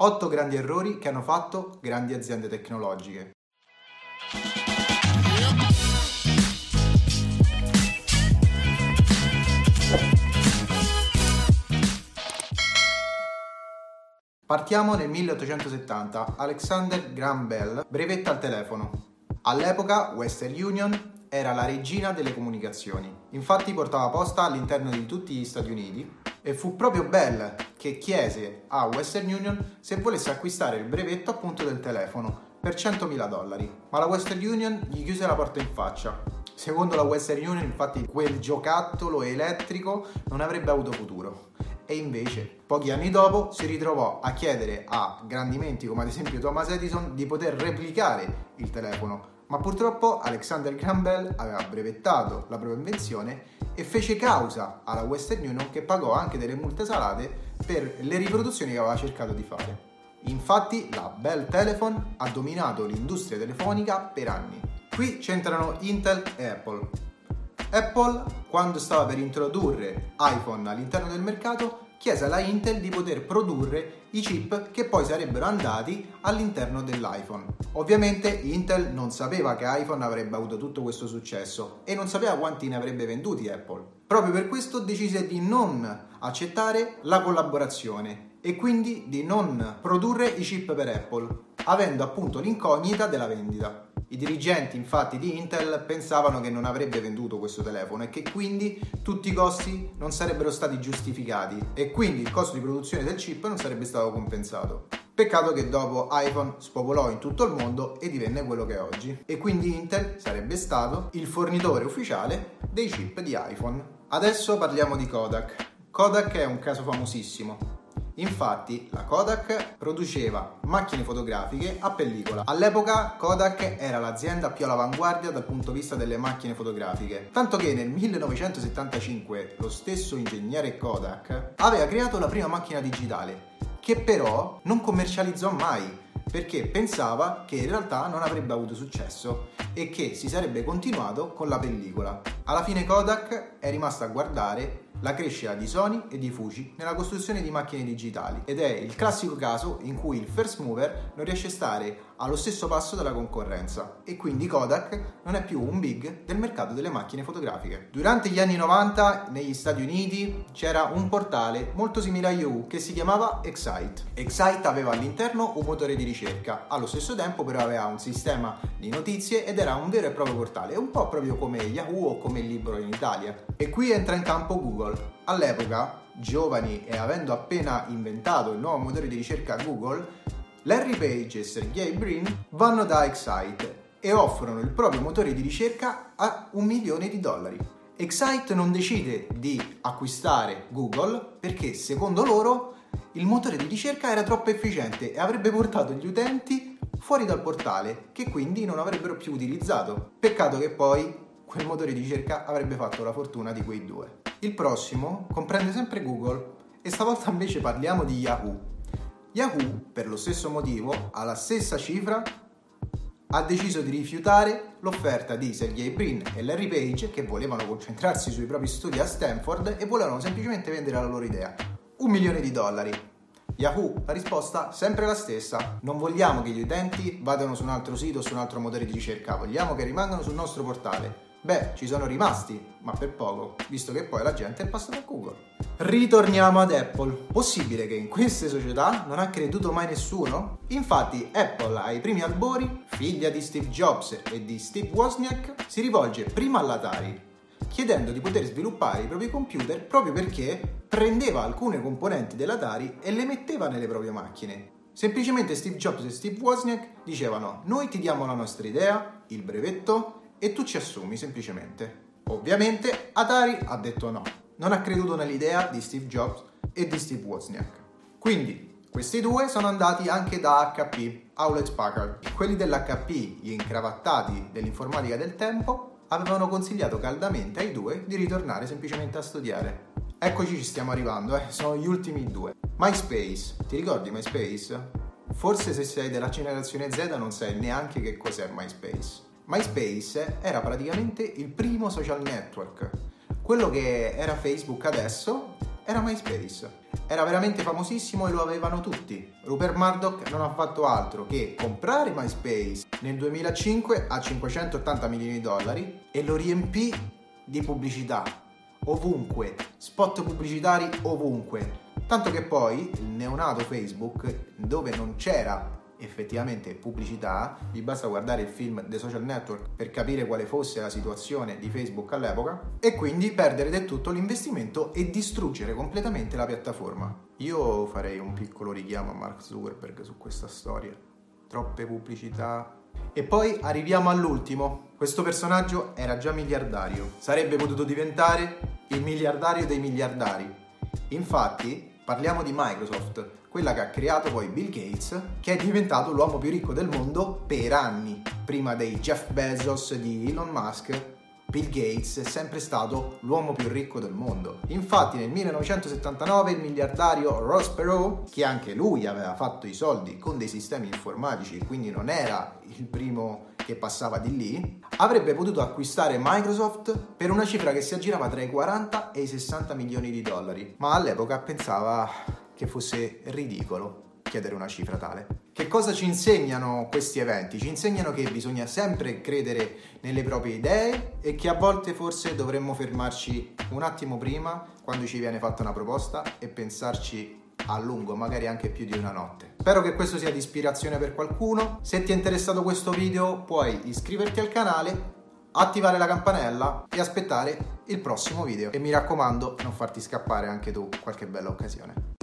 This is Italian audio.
8 grandi errori che hanno fatto grandi aziende tecnologiche. Partiamo nel 1870. Alexander Graham Bell brevetta il telefono. All'epoca Western Union era la regina delle comunicazioni. Infatti portava posta all'interno di tutti gli Stati Uniti e fu proprio Bell che chiese a Western Union se volesse acquistare il brevetto appunto del telefono per 100.000 dollari. Ma la Western Union gli chiuse la porta in faccia. Secondo la Western Union, infatti, quel giocattolo elettrico non avrebbe avuto futuro. E invece, pochi anni dopo, si ritrovò a chiedere a grandi menti come ad esempio Thomas Edison di poter replicare il telefono ma purtroppo Alexander Graham Bell aveva brevettato la propria invenzione e fece causa alla Western Union che pagò anche delle multe salate per le riproduzioni che aveva cercato di fare. Infatti la Bell Telephone ha dominato l'industria telefonica per anni. Qui c'entrano Intel e Apple. Apple, quando stava per introdurre iPhone all'interno del mercato, chiese alla Intel di poter produrre i chip che poi sarebbero andati all'interno dell'iPhone. Ovviamente Intel non sapeva che iPhone avrebbe avuto tutto questo successo e non sapeva quanti ne avrebbe venduti Apple. Proprio per questo decise di non accettare la collaborazione e quindi di non produrre i chip per Apple, avendo appunto l'incognita della vendita. I dirigenti infatti di Intel pensavano che non avrebbe venduto questo telefono e che quindi tutti i costi non sarebbero stati giustificati e quindi il costo di produzione del chip non sarebbe stato compensato. Peccato che dopo iPhone spopolò in tutto il mondo e divenne quello che è oggi. E quindi Intel sarebbe stato il fornitore ufficiale dei chip di iPhone. Adesso parliamo di Kodak. Kodak è un caso famosissimo. Infatti la Kodak produceva macchine fotografiche a pellicola. All'epoca Kodak era l'azienda più all'avanguardia dal punto di vista delle macchine fotografiche, tanto che nel 1975 lo stesso ingegnere Kodak aveva creato la prima macchina digitale, che però non commercializzò mai perché pensava che in realtà non avrebbe avuto successo e che si sarebbe continuato con la pellicola. Alla fine Kodak è rimasta a guardare la crescita di Sony e di Fuji nella costruzione di macchine digitali ed è il classico caso in cui il first mover non riesce a stare allo stesso passo della concorrenza e quindi Kodak non è più un big del mercato delle macchine fotografiche. Durante gli anni 90 negli Stati Uniti c'era un portale molto simile a Yahoo che si chiamava Excite. Excite aveva all'interno un motore di ricerca, allo stesso tempo però aveva un sistema di notizie ed era un vero e proprio portale, un po' proprio come Yahoo o come il libro in Italia. E qui entra in campo Google. All'epoca, giovani e avendo appena inventato il nuovo motore di ricerca Google, Larry Page e Sergey Brin vanno da Excite e offrono il proprio motore di ricerca a un milione di dollari. Excite non decide di acquistare Google perché secondo loro il motore di ricerca era troppo efficiente e avrebbe portato gli utenti fuori dal portale che quindi non avrebbero più utilizzato. Peccato che poi quel motore di ricerca avrebbe fatto la fortuna di quei due. Il prossimo comprende sempre Google e stavolta invece parliamo di Yahoo. Yahoo, per lo stesso motivo, alla stessa cifra, ha deciso di rifiutare l'offerta di Sergey Brin e Larry Page che volevano concentrarsi sui propri studi a Stanford e volevano semplicemente vendere la loro idea. Un milione di dollari. Yahoo, la risposta sempre la stessa. Non vogliamo che gli utenti vadano su un altro sito o su un altro motore di ricerca, vogliamo che rimangano sul nostro portale. Beh, ci sono rimasti, ma per poco, visto che poi la gente è passata a Google. Ritorniamo ad Apple. Possibile che in queste società non ha creduto mai nessuno? Infatti, Apple ai primi albori, figlia di Steve Jobs e di Steve Wozniak, si rivolge prima all'Atari, chiedendo di poter sviluppare i propri computer proprio perché prendeva alcune componenti dell'Atari e le metteva nelle proprie macchine. Semplicemente Steve Jobs e Steve Wozniak dicevano: Noi ti diamo la nostra idea, il brevetto, e tu ci assumi semplicemente. Ovviamente Atari ha detto no, non ha creduto nell'idea di Steve Jobs e di Steve Wozniak. Quindi questi due sono andati anche da HP, Hewlett Packard. Quelli dell'HP, gli incravattati dell'informatica del tempo, avevano consigliato caldamente ai due di ritornare semplicemente a studiare. Eccoci ci stiamo arrivando, eh. sono gli ultimi due. MySpace, ti ricordi MySpace? Forse se sei della generazione Z non sai neanche che cos'è MySpace. MySpace era praticamente il primo social network. Quello che era Facebook adesso era MySpace. Era veramente famosissimo e lo avevano tutti. Rupert Murdoch non ha fatto altro che comprare MySpace nel 2005 a 580 milioni di dollari e lo riempì di pubblicità ovunque, spot pubblicitari ovunque. Tanto che poi il neonato Facebook, dove non c'era effettivamente pubblicità, vi basta guardare il film The Social Network per capire quale fosse la situazione di Facebook all'epoca e quindi perdere del tutto l'investimento e distruggere completamente la piattaforma. Io farei un piccolo richiamo a Mark Zuckerberg su questa storia. Troppe pubblicità. E poi arriviamo all'ultimo. Questo personaggio era già miliardario. Sarebbe potuto diventare il miliardario dei miliardari. Infatti, parliamo di Microsoft, quella che ha creato poi Bill Gates, che è diventato l'uomo più ricco del mondo per anni. Prima dei Jeff Bezos di Elon Musk, Bill Gates è sempre stato l'uomo più ricco del mondo. Infatti nel 1979 il miliardario Ross Perot, che anche lui aveva fatto i soldi con dei sistemi informatici, quindi non era il primo che passava di lì, avrebbe potuto acquistare Microsoft per una cifra che si aggirava tra i 40 e i 60 milioni di dollari, ma all'epoca pensava che fosse ridicolo chiedere una cifra tale. Che cosa ci insegnano questi eventi? Ci insegnano che bisogna sempre credere nelle proprie idee e che a volte forse dovremmo fermarci un attimo prima quando ci viene fatta una proposta e pensarci a lungo, magari anche più di una notte. Spero che questo sia di ispirazione per qualcuno. Se ti è interessato questo video puoi iscriverti al canale, attivare la campanella e aspettare il prossimo video. E mi raccomando non farti scappare anche tu qualche bella occasione.